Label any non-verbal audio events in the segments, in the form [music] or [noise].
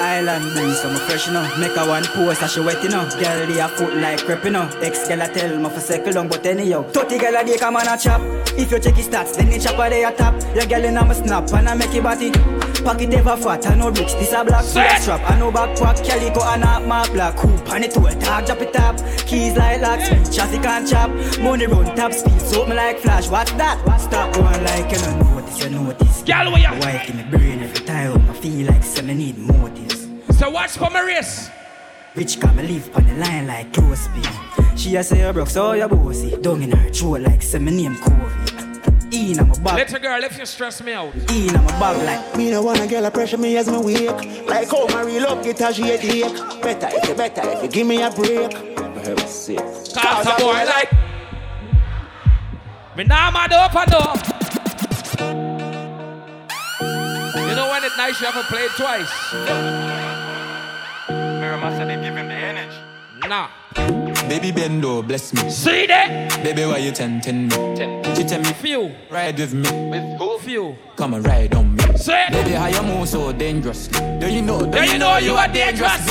Island breeze, so I'm fresh, you know. Make a one post, and she wet, you know. Girl, they a foot like crepe, you know. Ex girl a tell me for circle long, but anyhow. 30 girl a day come on a chop. If you check his stats, then the chopper they a top. Your girl in a my snap, and I make it body. Pocket ever fat, I no rich, This a black suit strap, I no backpack. Calico and a mark black. Coupe on it to a tag, drop it up. Keys like locks, chassis can't chop. Money run top speed, so me like flash. What's that? Stop going like you don't notice, you notice. Girl, where ya? Wife in my brain every time I feel like some need motives. So watch for my race. Rich come live on the line like close speed. She a say oh, you broke, so you bossy. Down in her throat like say my name Kobe. In my bag, Little girl, if you stress me out. in my bag like Me no wanna girl a pressure me as me wake. Like how my real love get a shade ache. Better if you better if you give me a break. For heaven's sake. Cause a boy like. Me nah mad up and down. You know when it's nice, you have to play it twice. Mirror said they give him the energy. Nah. Baby Bendo, bless me. See that? Baby, why you tempting me? She tell me, Few. ride with me. With who? Few. Come and ride on me. Say Baby, how you move so dangerously? Do you know? Do you know you are dangerous?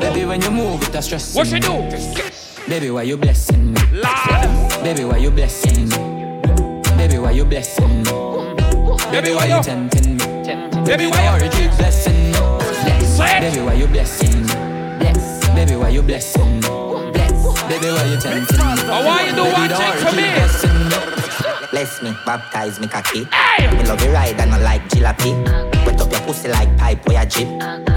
Baby, when you move, it's a stress. What you do? Baby, why you blessing me? Lord. Baby, why you blessing me? Baby, why you blessing me? Baby, why why you you? tempting me? Baby, why you? origin blessing me? Say it. Baby, why you blessing me? Bless. Baby, why you blessing me? Bless. Baby, why you tempting me? Oh, I want you watch the it for me. Bless me, baptize me cocky. Hey! Me love you ride and I like jalopy. Wet up your pussy like pipe or your jeep.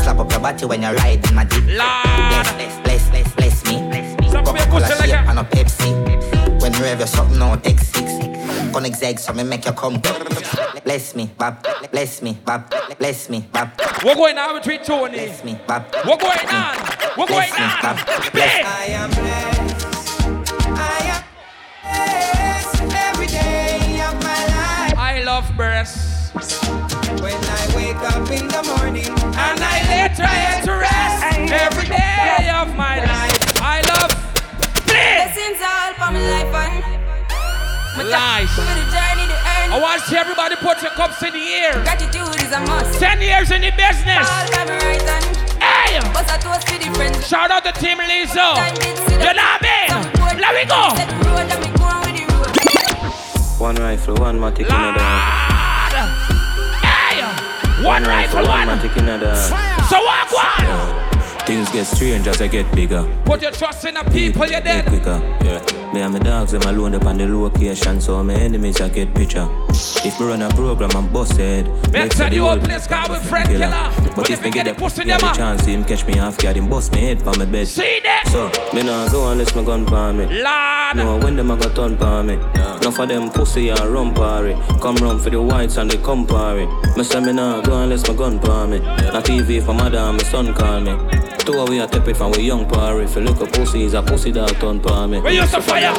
Slap up your body when you ride in my deep. Bless, bless, bless, bless, bless me. Bless me. Slap up your pussy like a- and a Pepsi. When you have your something no take six. Connect zag so me make you come. Bless me, bab. Bless me, bab. Bless me, bab. We're going on between Tony. Bless me, bab. We're going on. We're going Bless me, on. I am blessed. I am blessed every day of my life. I love breasts. When I wake up in the morning And I lay trying to rest every day of my life. I love bliss. Blessings all for my life and my Life. For the journey to earn. I want to see everybody put your cups in the air. Gratitude is a must. Ten years in the business. All have a right and Hey! bust a toast for the friends. Shout out to Team Lizzo. Time did see You the- know what I mean? Let me go. Set the road and me going with the. One rifle, one matic in a Lord. dance. Hey! One rifle, one. matic in a dance. So walk one. Things get strange as I get bigger. Put your trust in the people you're Get dead. quicker, yeah. Me and my dogs, them alone up on the location, so my enemies I get picture. If we run a program, I'm busted. Make sure the whole place call with friend killer. But But if me get get the pussy them the up. chance, him catch me off guard, him bust me head for my bed. See that? So, me nah go unless my gun palm me. Lord. No, when them a got turn pa me. Enough of them pussy a run party. Come round for the whites and they come party. Me say me nah go unless my gun pa me. Not TV for my and my son call me. Two of we a tap it from we young party. If you look a pussy, is a pussy dog turn pa me. We used to fire.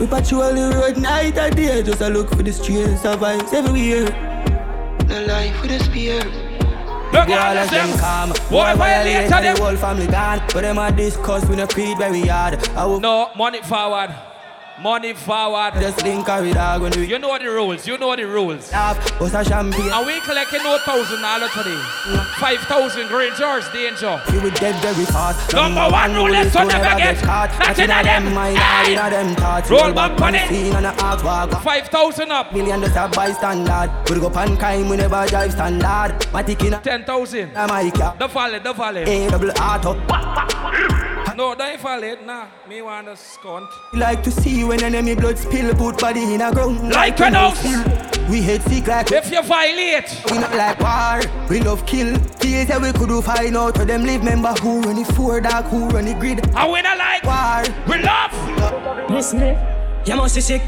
We patrol the road night and day Just a look for the streets of vibes everywhere The life with a spear Look All at of them them. calm Boy, violate violate and them. the whole family gone But them a discuss we no creed very hard I will No, money forward. Money forward. just link her with dog when we You know the rules. You know the rules. laugh a champagne And we collecting no thousand dollar today. Five thousand green George danger. You will dead very fast Number one rule is to never get caught Not in a them. mind, Hey. not in a them thoughts Roll back on it. And a act walk Five thousand up. Million just a bystander We go pan crime we never drive standard Matic in a Ten thousand. my The valley, the valley. A double auto No, don't valley. Nah, me want a scunt. Like to see when enemy blood spill Put body in a ground Like an no house. We hate sick like If you violate, We not like war, we love kill Things that we could do find out Where them live member who run it for dark Who run it grid I win a like. War We love. Miss me, eh? you must be sick.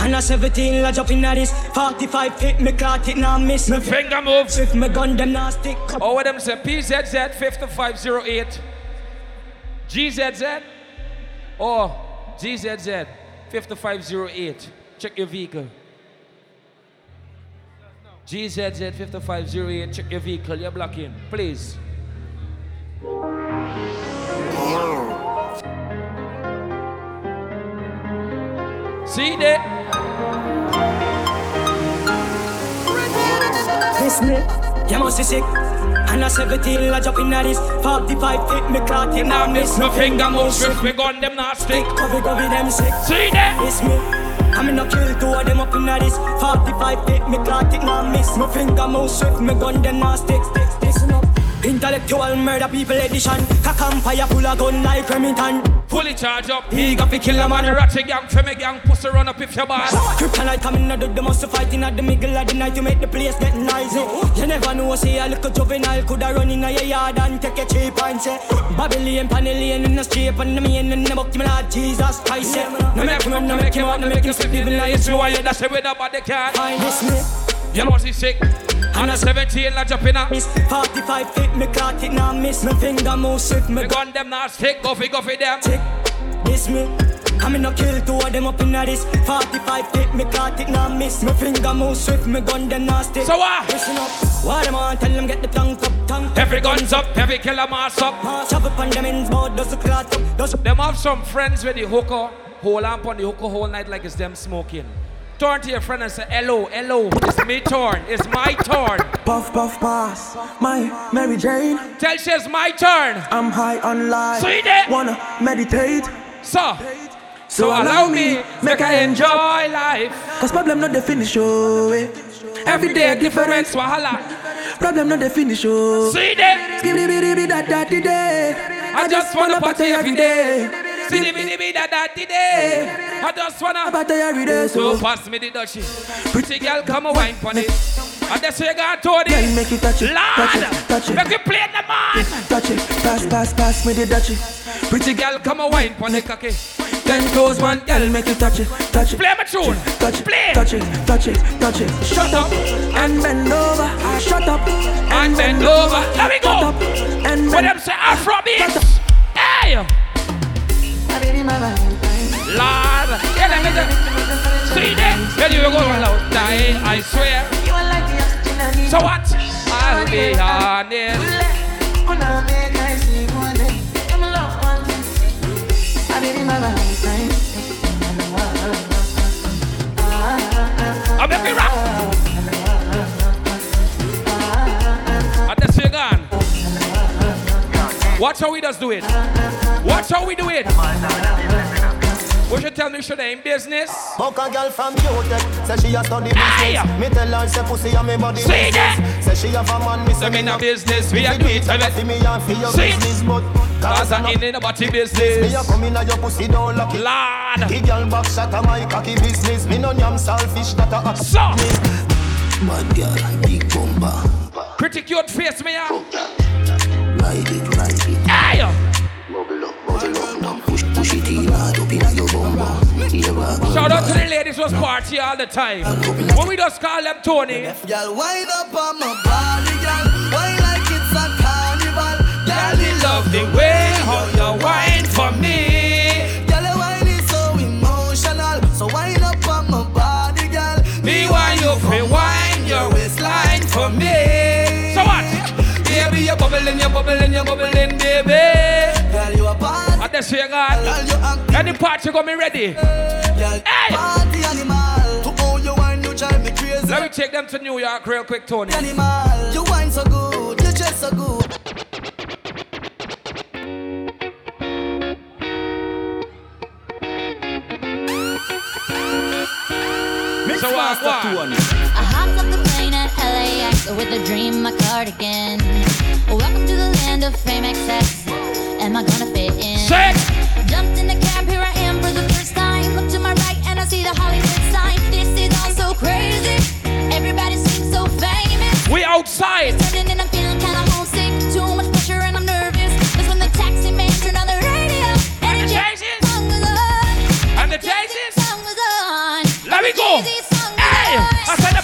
And a 17 lodge up in this 45 hit me caught it now miss me Finger moves. If me gun them now stick Oh, what them say? PZZ 5508. GZZ? or GZZ 5508. Check your vehicle. GZZ 5508. Check your vehicle. You're blocking. Please. See that? Me, you must be sick. And a 17 la drop in a this 45 hit me caught it now miss. My finger move swift, me gun them not stick. Cover cover them sick. See that? It's me. I'm in a kill two of them up in a this 45 hit me caught it now miss. My finger move swift me gun them not stick. Listen up. Intellectual murder people edition. Cock and fire full of gun like Remington Fully charge up. He got to kill a man. Ratchet gang, for me gang, pussy run up if you boss. Kryptonite coming out of the most fighting at the middle of the night to make the place get noisy. You never know, say a little juvenile coulda run in your yard and take a cheap and say Babylon, Panellian in the street and the main in the book, me Lord Jesus Christ. Eh. yeah. No make him run, no make him out, no make him slip, even like it's why you dash it with nobody can. Find this me. You know what he sick? And a 17 la jump in a. Miss 45 feet, me caught it now miss. My finger move swift, me Me gun them not stick, go fi go fi them. tick. This me. I'm in a kill two of them up in this 45 feet, me caught it now miss. My finger move swift, me gun them now stick. So what? Listen up. What them on? Tell them get the tongue up, tongue. Every guns up, every killer mass up. March up upon them ends, board does the clot up, does Them have some friends with the hooker, hold on on the hooker whole night like it's them smoking. Turn to your friend and say, hello, hello, it's me turn, it's my turn. Puff, puff, pass. My Mary Jane. Tell she it's my turn. I'm high on life. See that? Wanna meditate. So, so allow me, make I enjoy life. Cause problem not the finish, oh. eh. Every day different, wahala. Problem not the finish, oh. See that? Skibidi bidi bidi da da di day. I just wanna party every day. The bitty bitty da da di day. I just wanna Party every day, So pass me the dutchie. Pretty girl, come a wine pon it. And that's where you got to Girl, it. make you touch it, touch it, touch it. make you play the man. Touch it, pass, pass, pass me the dutchie. Pretty girl, come a wine pon the cocky. Ten toes, one girl, make you touch it, touch it. Play my tune. Touch it, Play. touch it, touch it, touch it. Shut up And bend over, shut up. and bend over. Let me Shut go. up and What bend them say Afro beats. Hey, Lord, yeah, let me just see that. Tell you go out die, I swear. So what? I'll be honest. How we does do it. Watch how we do it. What you tell me should I in business? Buck a girl from UTech, say she a study business. Me tell her say pussy a me body that. business. Say she have a man, me say me in a business, we are doing it. Fi me and fi your See? business, but Cause I I'm in the body me business. a come inna your pussy don't lock it. Lord. The girl back shot a my cocky business. Me no yam selfish that a So, Bad girl, big pretty cute face me out. Ride it, ride it. Hey! Bubble up, bubble push, push it in hard up in your bumper. Shout out to the ladies who's party all the time. When we just call them Tony. Girl, wind up on my body, girl. Wine like it's a carnival. Me love the way how you whine for me. Your wine is so emotional. So wind up on my body, girl. Me want you to whine your waistline for me. So what? Baby, you're bubbling, you're bubbling, you're bubbling, party. And that's where you got. Girl, you acting. Any party got me ready. Girl, Hey! party animal. To all you wine, you drive me crazy. Let me take them to New York real quick, Tony. Animal, you wine so good, you dress so good. So uh, what? what? I hopped off the plane at LAX with a dream, my cardigan. Welcome to the land of fame excess. Am I gonna fit in? Sick! Jumped in the cab, here I am for the first time. Look to my right and I see the Hollywood sign. This is all so crazy. Everybody seems so famous. We outside. And I'm feeling kinda homesick. Too much pressure and I'm nervous. That's when the taxi man turned on the radio. And And the the Jay-Z's. song was on. And the The Jay-Z's. song was on. Let me go. Jay-Z song was Hey! I said to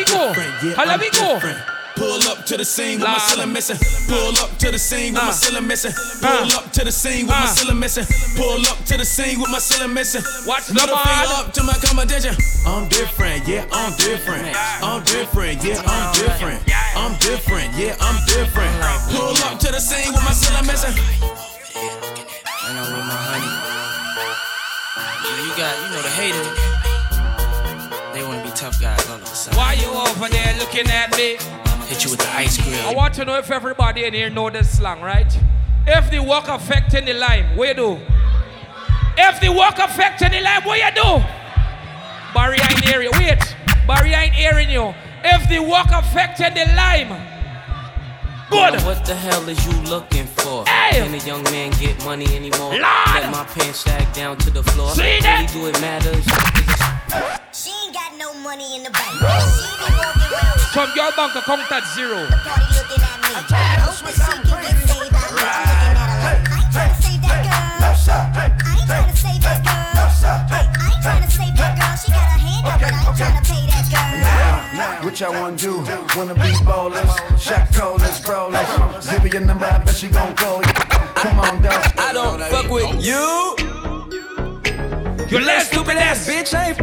I'm go. different, yeah, Let I'm me go. different. Pull up to the scene with my Lord. ceiling missing. Pull up to the scene with my ceiling missing. Pull up to the scene with my ceiling missing. Pull up to the scene with my ceiling missing. Watch the Middle man. finger up to my competition. I'm different, yeah, I'm different. I'm different, yeah, I'm different. I'm different, yeah, I'm different. Pull up to the scene with my ceiling missing. And I'm with my honey. You got, you know, the haters. They wanna be tough guys all of a sudden. Why you over there looking at me? Hit you with the ice cream. I want to know if everybody in here know this slang, right? If the work affecting the lime, what you do? If the work affecting the lime, what you do? Barry ain't hearing you. Wait, Barry ain't hearing you. If the work affecting the lime, good. Now What the hell is you looking for? Hey! Can a young man get money anymore? Lord! Let my pants sag down to the floor. See Really do it matters? She ain't got no money in the bank. She be walking around with Some girl bank account at zero. the party looking at me. Hoping she can get saved. I'm looking at her like, I ain't tryna save that girl. I ain't tryna save that girl. Hey, I ain't tryna save that girl. She got her hand up, but I ain't tryna pay that girl. What y'all wanna do? Wanna be bowlers, shot callers, brawlers. Give me your number, I bet she gon' call you. Come on, dog. I don't fuck with you. You little stupid ass. bitch. I ain't.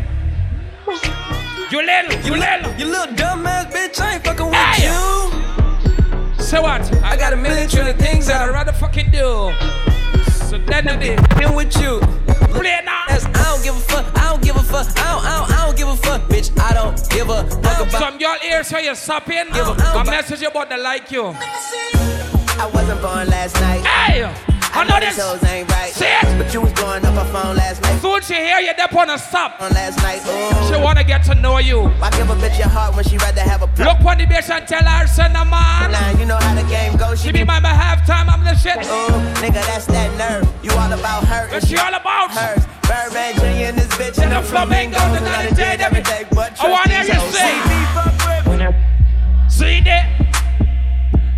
You little, you little. You little dumb ass bitch. I ain't fucking with Hey! you. So what? I got a million trillion things I'd I'd rather fucking do. So then it is. rather with you. Play now. Ears so you're 'em- A message about the like you. I wasn't born last night. Hey! I know these this. ain't right. See it? But you was blowing up her phone last night. Soon she hear you, they wanna stop. On last night. Ooh. She wanna get to know you. Why give a bitch your heart when she rather have a pro? Look on the bitch and tell her, son of man. Nah, you know how the game goes. She be my halftime, I'm the shit. Ooh, nigga, that's that nerve. You all about her. What's she all about? Hers. Birdman Jr. and this bitch And the flamingos and the day, every day. I wanna hear you oh. sing. See that?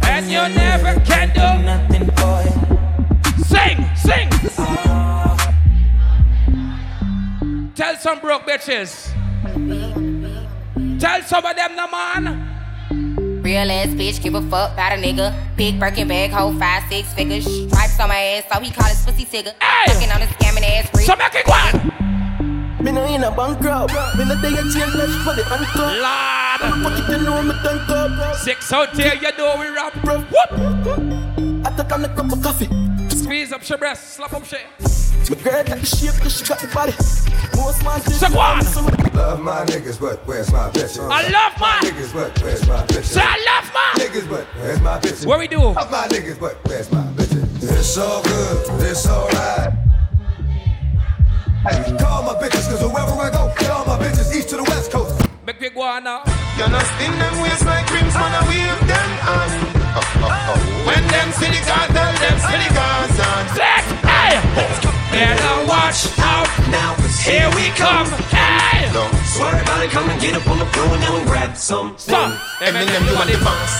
And you never can do nothing for it. Sing, sing. Tell some broke bitches. Tell some of them, the man. Real ass bitch, give a fuck about a nigga. Big Birkin bag, hold five, six figures. Stripes on my ass, so he call his pussy tigger. Fucking on his scamming ass free. So make it one. Me no in a bankrupt. Me no day a change less for the handcuff. Lord. I'm you know me tank up. Six oh, out here, you know we rap. Whoop. I took on a cup of coffee. Squeeze up your breast, slap up shit. My girl got the shape, cause she got the body. Most man So. Love my niggas, but where's my bitches? I love my niggas, but where's my bitches? Say I love my niggas, but where's my bitches? What we do? Love my niggas, but where's my bitches? It's all good, it's alright. Hey, call my bitches, cause wherever I go, call my bitches, east to the west coast. Make me go on now. You know, spin them waist like rims, man, I wave them on. When them see the cartel, them see the guns on. Set, hey! Better watch out. Now, Here we come. Hey! Swear about it, come and get up on the floor and now and grab some. Stop. Eminem, you and the fans.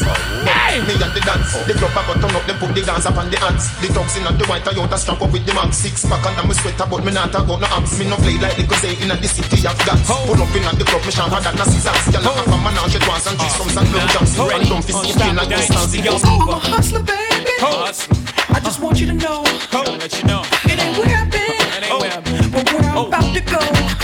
Hey! Me and the dance. Oh. The club a go turn up, them put the dance up on the ants. The toxin and the white Toyota strap up with the max. Six pack and me sweater, but me not talk about no abs. Me no play like the gazelle in the city of guns. Pull up in at the club, me sharper than a scissors. Gyal a half a menage at once and threesomes ah. and blow jumps. Random for safety like distance. I'm a hustler, baby. I just want you to know. Let you know. It ain't where I've been. To go.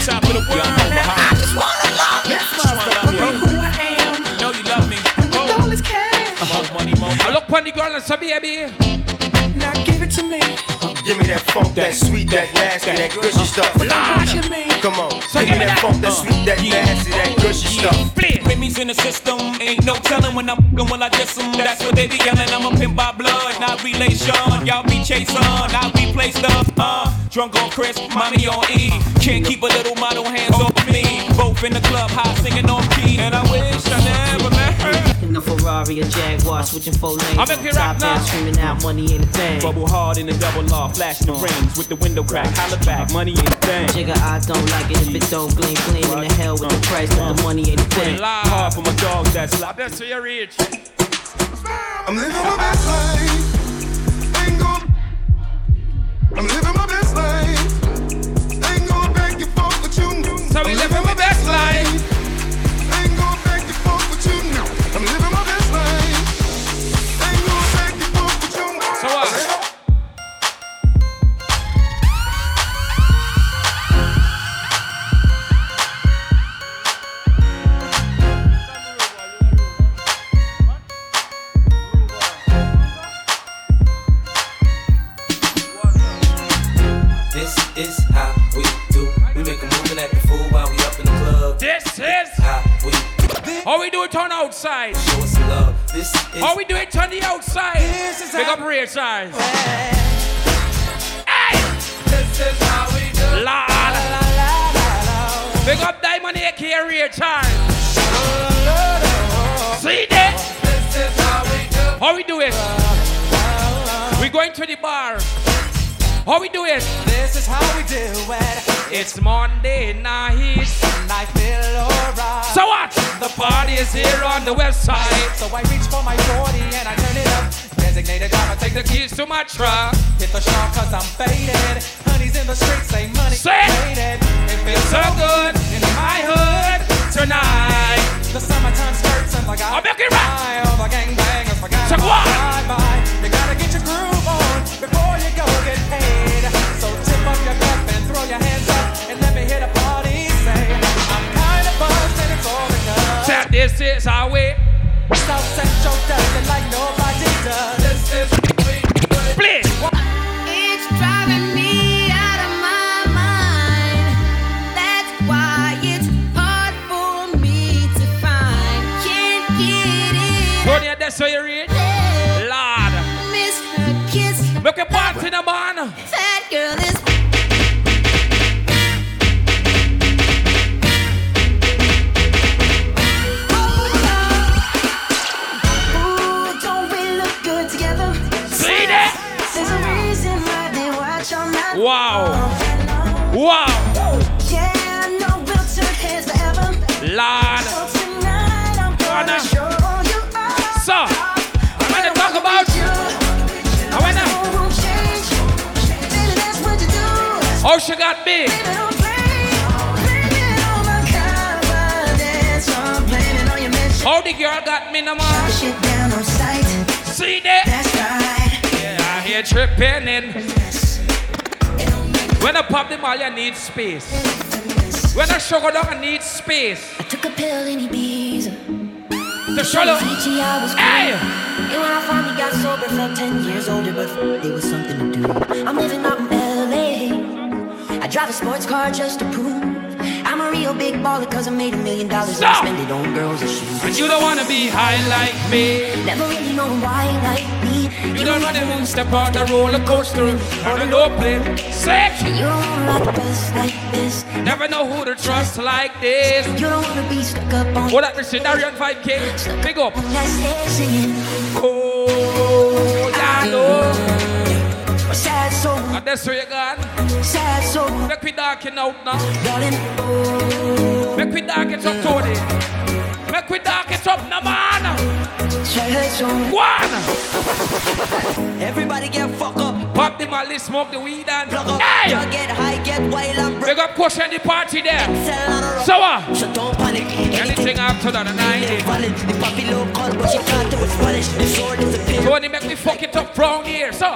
Top of the world. I just wanna love you. For being who I am. Know you love me. With all this cash. More money, more I look on the girl and say, baby. Now give it to me. Give me that funk, that sweet, that nasty, that gushy stuff. What you mean? Come on, So give me that that. funk, that sweet, that nasty, that gushy stuff. Jimmy's in the system, ain't no telling when I'm fucking when I diss 'em. That's what they be yelling. I'm a pimp by blood, not relation. Y'all be chasing, I be placed up. Uh, drunk on Chris, mommy on E. Can't keep a little model hands off me. Both in the club, high singing on key, and I wish I never met her. In the Ferrari or Jaguar, switching four lanes. I make it Top rap now. down, screaming out money in the thing. Bubble hard in the double law, flashing the uh. rings with the window crack. Holla back, money ain't a thing. Jigga, I don't like it if it don't gleam, gleam in the hell with the uh. price, but the money ain't a thing. Hard for my dogs, that's like. That's where you reach. I'm living my best life. I'm living We going to the bar. How we do it? This is how we do it. It's Monday night. And I feel alright. So what? The party is here on the west side. So I reach for my 40 and I turn it up. Designated driver, take The keys to my truck. Hit the shop cause I'm faded. Honey's in the streets, say money Say it. It feels So good in my hood tonight. The summertime skirts and like I'll make it right. All the gangbangers forgot So what? bye-bye. You gotta get your groove Make a party, the man. That girl How the girl got me, no man? Shit down on sight. See that? That's right. Yeah, I hear tripping in. When I pop the mall, you need space. When I sugar down, I need space. I took a pill in Ibiza. The shallow. Hey! And when I finally got sober, felt 10 years older, but there was something to do. I'm living out in LA. I drive a sports car just to prove I'm a real big baller, cause I made a million dollars and I spend it on girls and shoes. But you don't wanna be high like me. Never really know why like me. You don't wanna even step on the roller coaster on a low plane. Sick. You don't wanna rock the bus like this. Never know who to trust like this. You don't wanna be stuck up on What up, Mr. Darian 5K? Big up. singing. And that's where you gone. sad soul, Make we darken out now. darling. Make we dark it up, Tony. Make we dark it up, no man. One. Everybody get fuck up, Pop the mali, smoke the weed and plug up. Hey! Y'all get high, get wild and break. Big up cushion the party there. Sell on a rock. So what? So don't panic. Anything after that, and I ain't. valid. The puppy low call, but she can't do it Spanish. The sword disappear. Tony make me fuck it up round here, so.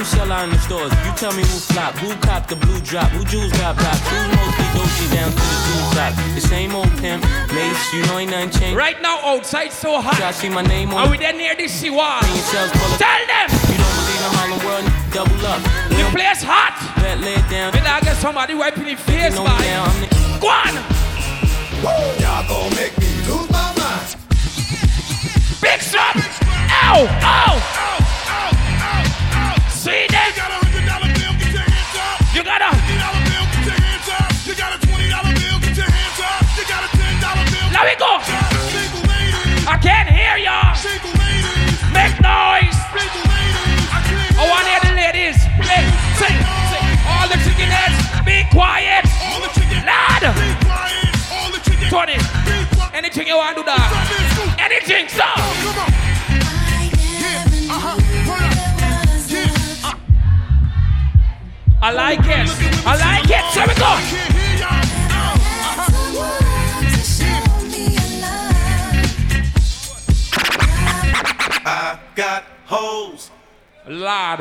you wanna go and take a ride with me, we three willing in the four with the Dozy, do right. Hey! Shit! Shit! Let me go! Now, who? Tell me who flop, who sell out in the stores? You tell me who flop, who cop the blue drop, who jewels got pop, who's mostly Dolce down to the two top. The same old pimp, mace, you know ain't nothing changed. Right now outside so hot. I see my name Are on we there near the sea wall? Bring yourselves full Tell them! You don't believe in Harlem World, double up. The place hot! Bet lay it down. Then I get somebody wiping the face know by. me now, the- Go on! Y'all gon' make me lose my mind. Big shot! Ow! Ow! You got a hundred dollar bill, get your hands up. You gotta. Dollar bill, get your hands up. You got a twenty dollar bill, get your hands up. You got a ten dollar bill. Let me go! Single ladies, I can't hear y'all! single ladies, Make noise! single ladies. I can't oh, I want to hear the ladies. Play, sing, sing. All the chicken heads, be quiet. All the chicken, Lad! be quiet. All the chicken, Tony, anything you want to do that? I like it. I like it. So we go. can't hear y'all. I got hoes. Lord.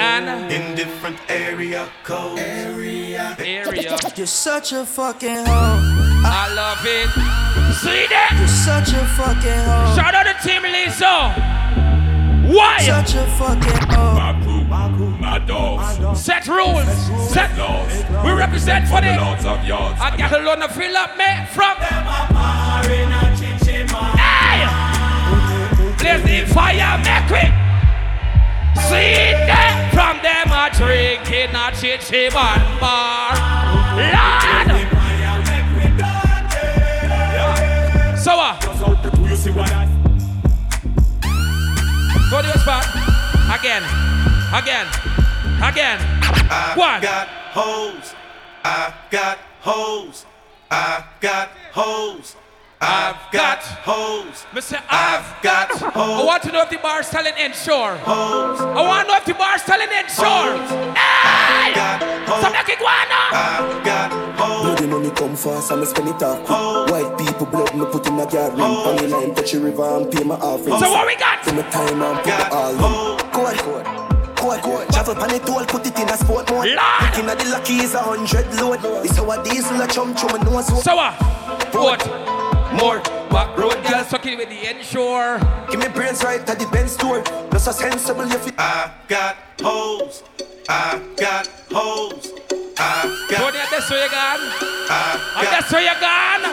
And in different area code. area. Area. You're such a fucking hoe. I love it. See that? You're such a fucking hoe. Shout out to Team Lizzo. Why? Such a fucking hoe. My dogs. Set rules. Set laws. We represent for the Lords of yards. I got a lot of fill up, man. From Hey! There's the fire, make it. See that from them a drinking a chichi one bar. Lord! So what? Go to your spot. Again. Again. Again. I One. got hoes. I got hoes. I got hoes. I've got hoes. Mr. I've got hoes. I want to know if the bar's telling ensure. Hoes. I want to know if the bar's telling ensure. Hey! Some like iguana. I've got hoes. Bloody money come fast and me spend it off quick. White people blood me put in a garden. On the line touch the river and pay my offering. So what we got? Give me time and put it all in. Code, code, code. Travel pan it all, put it in a sport mode. Looking at the lucky is a hundred load. This how a diesel a chum chum and no so. So what? What? More. Back road girl sucking with the ensure. Give me brains right at the Benz store. Not so sensible you feel. I got hoes. I got hoes. I got. Tony, that's where you gone. I And that's where you gone.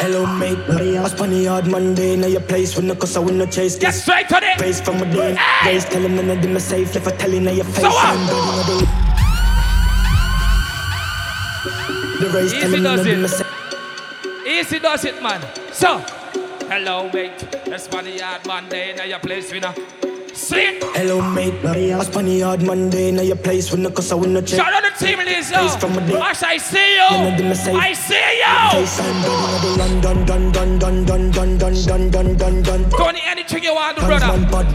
Hello, mate. I was funny hard Monday. Now your place when no cause I win no chase. Get straight to it. Face from a day. Days tell him none of them are safe. If I tell you now your face. So what? I'm building a door. The race tell Easy him none does of them are it. safe. Easy does it, man. So, hello, mate. That's funny hard Monday. Now your place winner. Sing. Hello, mate. I was funny hard Monday. Now your place when the cause I wanna check. Shout out the team, Lizzo. Gosh, I see you. I see you. Tony, anything you want to, brother.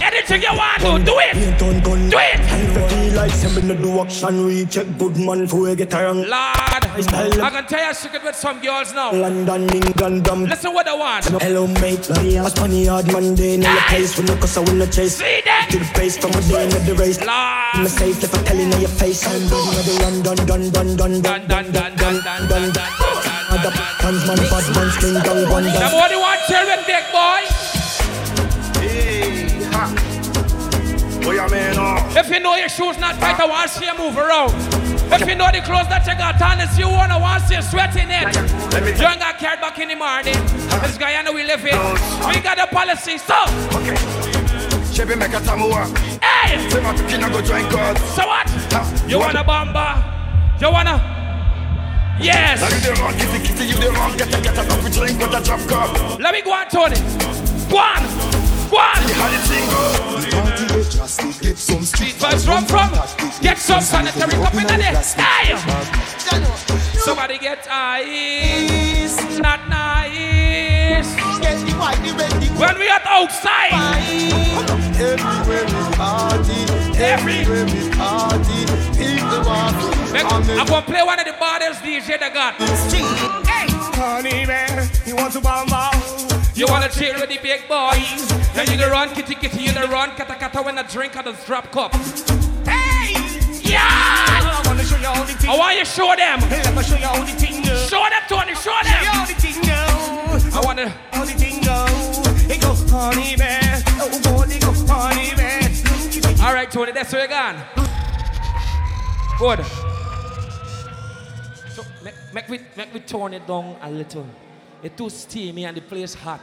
Anything you want to, do it. Do it. Like seven to do action, we check good man for we get around. Lord, I can tell you a secret with some girls now. London, England, dumb. Listen what I want. Hello, mate. I was funny hard Monday. Now your place when no cause I wanna chase. See that? To the face from a day into the race. I'm a safe if I tell you now your face. I'm building a door. Dun dun dun dun dun dun dun dun dun dun dun. Other guns, man, bad man, string gun, gun, The gun. more you want children, big boy. Hey, ha. What you mean, oh? If you know your shoes not tight, I want to see you move around. If you know the clothes that you got on, it's you want, I want to you sweating it. You ain't got carried back in the morning. This guy, I know we live in. We got a policy, so. Chevy make a tamua. Hey! Say my kina go join God. So what? You want a bomber? You wanna? Yes! Now you the wrong, kitty kitty, you the wrong. Get a get a coffee drink, but a drop cup. Let me go on, Tony. Go on! Go on! How the thing go? Get some street vibes from from. Get some sanitary cup in there. Hey! Somebody get ice. Not nice. When we at outside. Everywhere we party, everywhere we party. People want Make- I'm gonna play one of the baddest DJ that got. Hey! Honey man, you want to bomb You wanna chill with the big boys. Then you the run kitty kitty, you the run kata kata when I drink out of drop cup. Hey! Yeah! I wanna show you all the things. I want you to show them. Let me show you all the things. Show them, Tony, show them. All the things. I wanna. All. Right, Tony, that's where you gone. Good. So make, make we make we turn it down a little. It's too steamy and the place hot.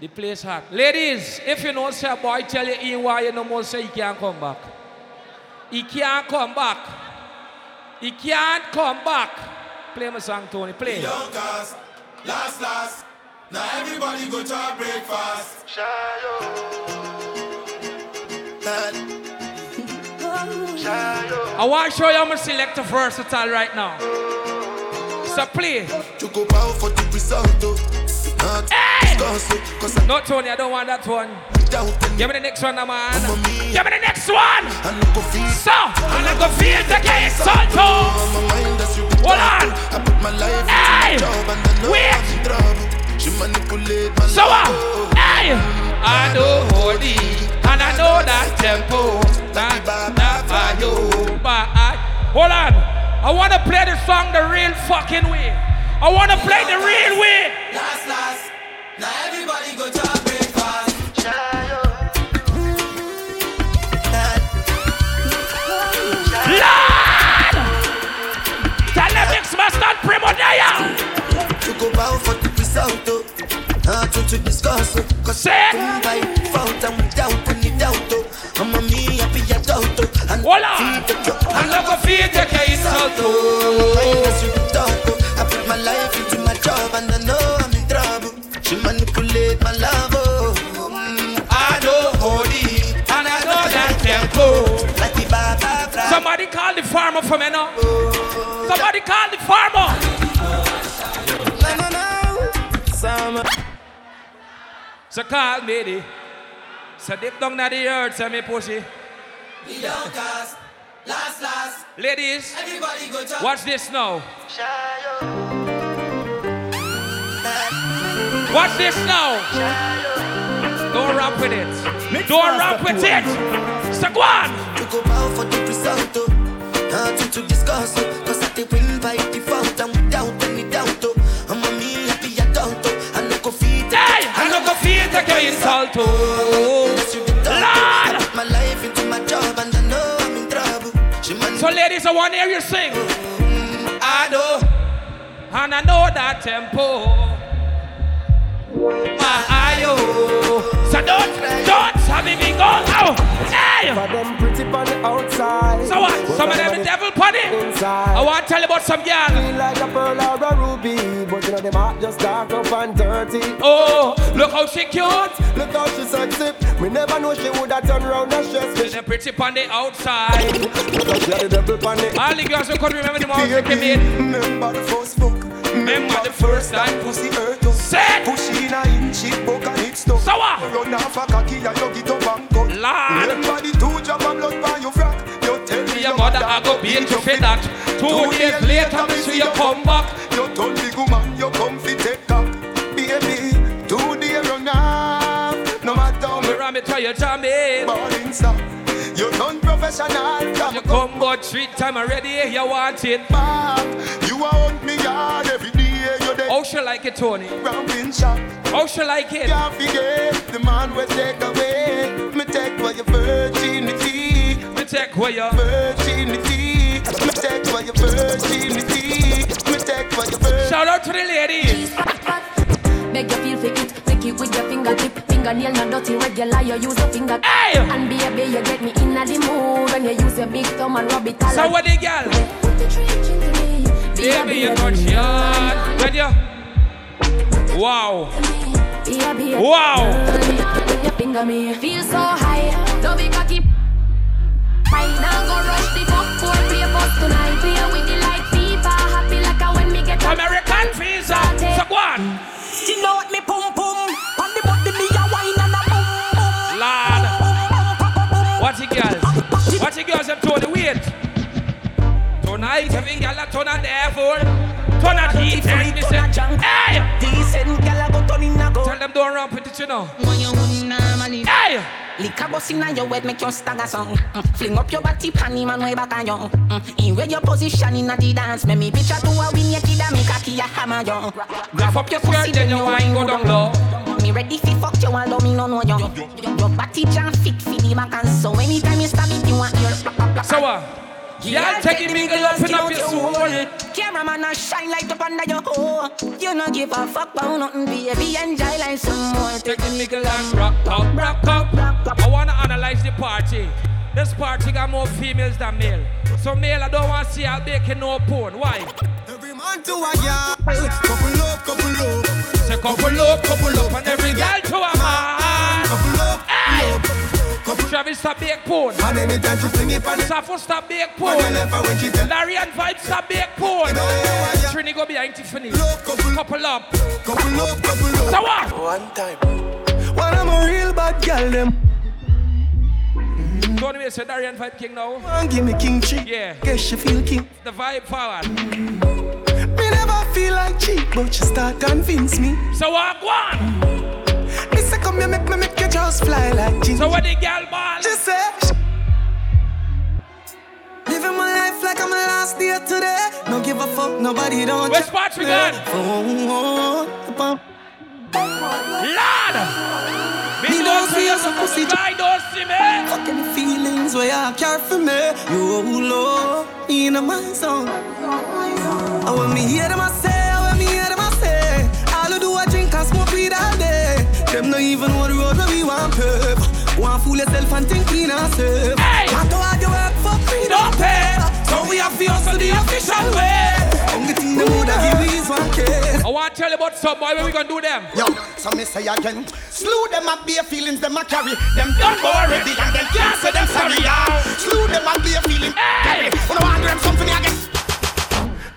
The place hot. Ladies, if you know say a boy tell you in why you no more say he can't come back. He can't come back. He can't come back. Play my song, Tony. Play. Last last. Now everybody go to breakfast. [laughs] I want to show you how to select a versatile right now. So play. Hey! No, Tony, I don't want that one. Give me the next one, man. Give me the next one. So, and I go feel the game, Santo. Hold on. Hey! Wait. I'm in trouble. She manipulate my So, uh, hey, I know holy. And I know that tempo. That, that for you. Hold on. I want to play the song the real fucking way. I want to play the real way. Last, last. Now everybody go to breakfast. Lord! Tell them mix master there. To go bow for the result, oh. Not to, to discuss, oh. Cause Say come by fault and without any doubt, oh. I'm a me happy adult, oh. And Hold on. feed. I'm not gonna feed the case out, Minus you the talk, oh. I put my life into my job and I know I'm in trouble. She manipulate my love, oh. Mm, I know holy, and I know that tempo. Like the Baba Somebody call the farmer for me now. Somebody call the farmer. So call me the. So dip down to the earth, so me push it. We don't cast. Last, last. Ladies, Everybody go to watch this now. Watch this now. Don't rap with it. Don't rap with it. So go on. To go bow for the result. Not to, to discuss. Cause I take win feed the your insult, oh. Lord. My life into my job and I know I'm in trouble. So ladies, I want to hear you sing. I know, and I know that tempo. My ayo. So don't, don't have me go out. Hey. For them pretty on the outside. So what? Some of them the devil pony. I want to tell you about some girl. Feel like a pearl or a ruby, but you know them heart just dark up and dirty. Oh, how she cute. Look how she sexy. We never know she would have turned around and stress She's a pretty on the outside. Because she had the devil on the All the girls who could remember the moment they came in. Remember the first fuck. Remember the first time. Pussy hurt up. Set. Push in a inch, it buck and it stuck. So what? Run off a cocky and you get up and cut. Lord. Remember the two drop of blood by your frack. You tell me Your mother, I go beat you for that. Two days later, me see you come back. You turn big woman, you come fi matter Me ram it to your jammy. Balling stop. You done professional. You come but three time already, eh, you want it. back. You a hunt me yard every day. You dead How she like it, Tony? ramping shot. How she like it? Can't forget the man will take away. Me take for your virginity. Me take where you Virginity. Me take for your virginity. Me take for your virginity. Shout out to the ladies. Fingernail not dirty, regular. You use your finger. Hey! And baby, you get me in the mood when you use your big thumb and rub it all. So what the girl? Baby, you touch yard. Ready? Wow. Wow. Finger me feel so high. Love it cocky. Right now go rush the cup for play bus tonight. Play with the light FIFA. Happy like a when me get American visa. So go on. The girls have told the wait. Tonight, every girl a turn on the airphone. Turn on heat and listen. Hey! Decent gal a go turn in a go. Tell them don't ramp with it, you know. Hey! Lick a bus inna your head, make you stagger song. Mm. Fling up your body, panty man way back on you. Mm. In where your position inna the dance, make me picture to a win your kid and make a key a hammer you. Grab up your skirt, then you wine go down low. Me ready fi fuck you, although me no know you. Your body jam fit fi the back and so anytime you stab it, you want your plak plak plak. So what? Y'all take it, mingle up in up your soul. Cameraman a shine light up under your hole. You no give a fuck about nothing, baby. Enjoy life some more. Take the nickel and rock up, rock up. I wanna analyze the party. This party got more females than male. So male, I don't want to see her making no porn. Why? Every man to a yard. Couple up, couple up. Say couple up, couple up, and every girl to a man. Couple up, Hey! couple Travis stop bake porn. And anytime she fling it on the Safo stop bake porn. When you left her when she tell Larry and Vibe stop bake porn. Trini go behind Tiffany. Couple up. Couple up, couple up. So what? One time. When I'm a real bad girl, them Don't we say Larry and Vibe King now? want give me king chick. Yeah. Guess she feel king. The vibe forward. Mm. Feel like cheap, but she start convince me. So what? Go on. Me say come here, make me make you just fly like Jesus. So what the girl ball? She say. Living my life like I'm the last day today. No give a fuck, nobody don't. Which part we got? Oh, Lord! Me don't see us a pussy. I don't see me. Fucking feelings where you care for me. You low in my zone. And when me hear them I say, when me hear them I say, all I do I drink and smoke weed all day. Them no even know the road we want pave. Want fool yourself and think we not safe. Hey! Want to hard your work, fuck we don't pay. So we have to hustle the official way. Only thing them woulda give is one case. I want to tell you about some boy. Where we gonna do them? Yo, so me say again, slew them up bare feelings, them a carry. Them done already and them can't say them sorry. Yo, slew them up bare feelings, carry. Wanna wonder them something again.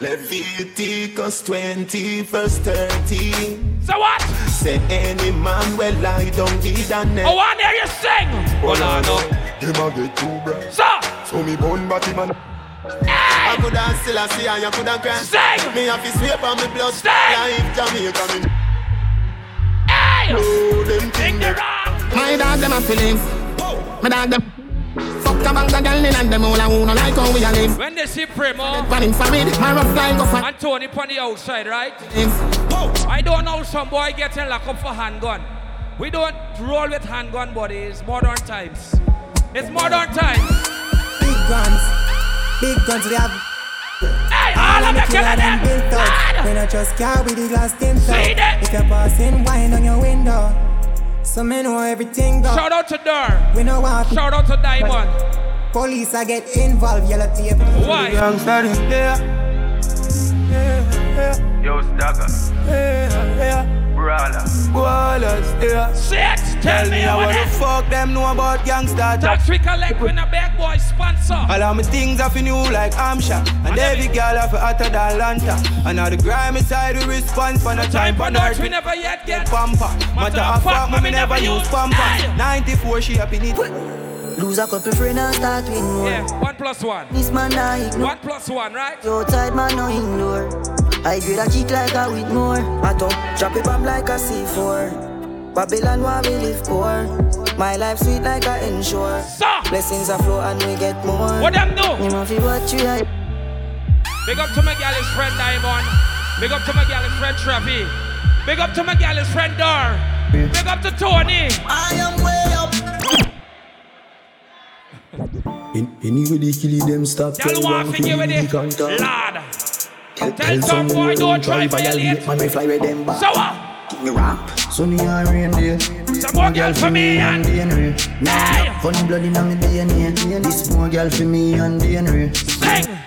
Leviticus 20 verse 13 So what? Say any man will lie down did and neck I want to hear you sing. Oh, Hold on up Them a get too bright So. So me bun batty man. I could have still a see and you could have grant Sing. Me have to sweep on me blood. Sing. Like Jamaica me. Hey! Oh, them thing them My dog them a feelings My dog them Fuck a bang a girl in and them all a who no like how we a live When they see Primo Pan infrared, my rough line go for and Tony on the outside, right? I don't know some boy getting locked up for handgun. We don't roll with handgun, but it's modern times. It's modern times. Big guns, big guns we have. Hey, all of them killing them. built Lad. We not just car with the glass tint See? If you're passing wine on your window, so me know everything go. Shout out to Dur. We know what. Shout out to Diamond. Police I get involved, yellow tape. Why? Youngster is there. Yo, Stagger. Brawler. Ballers, yeah. Six, tell me what what the fuck them know about gangster Tax talk. we collect when a bad boy sponsor. All of my things are for new like Amsha And every girl have a hotter than Lanta And now the grimy side we respond for no time for For dirt we never yet get. Pamper Matter of fact, mommy never use pamper Hey. 94 she up in it Lose a couple friends and start with more. Yeah, one plus one. This man I ignore. One plus one, right? Outside man no ignore. I grade a kick like a with more. I don't drop it bomb like a C4. Babylon where we live poor. My life sweet like a ensure. Blessings are flow and we get more. What them do? You know fi what you are. Big up to my gal, his friend Diamond. Big up to my gal, his friend Travi. Big up to my gal, his friend Dar. Big up to Tony. I am way up. In, anyway, they kill them stop. Tell one thing you with it. Lord. Tell, Tell some boy don't try violate. Man, we fly with them back. So what? Give me rap. Sunny and rain day. Some more girl for me and DNA. Nah, funny blood in my DNA. This more girl for me and DNA. Sing.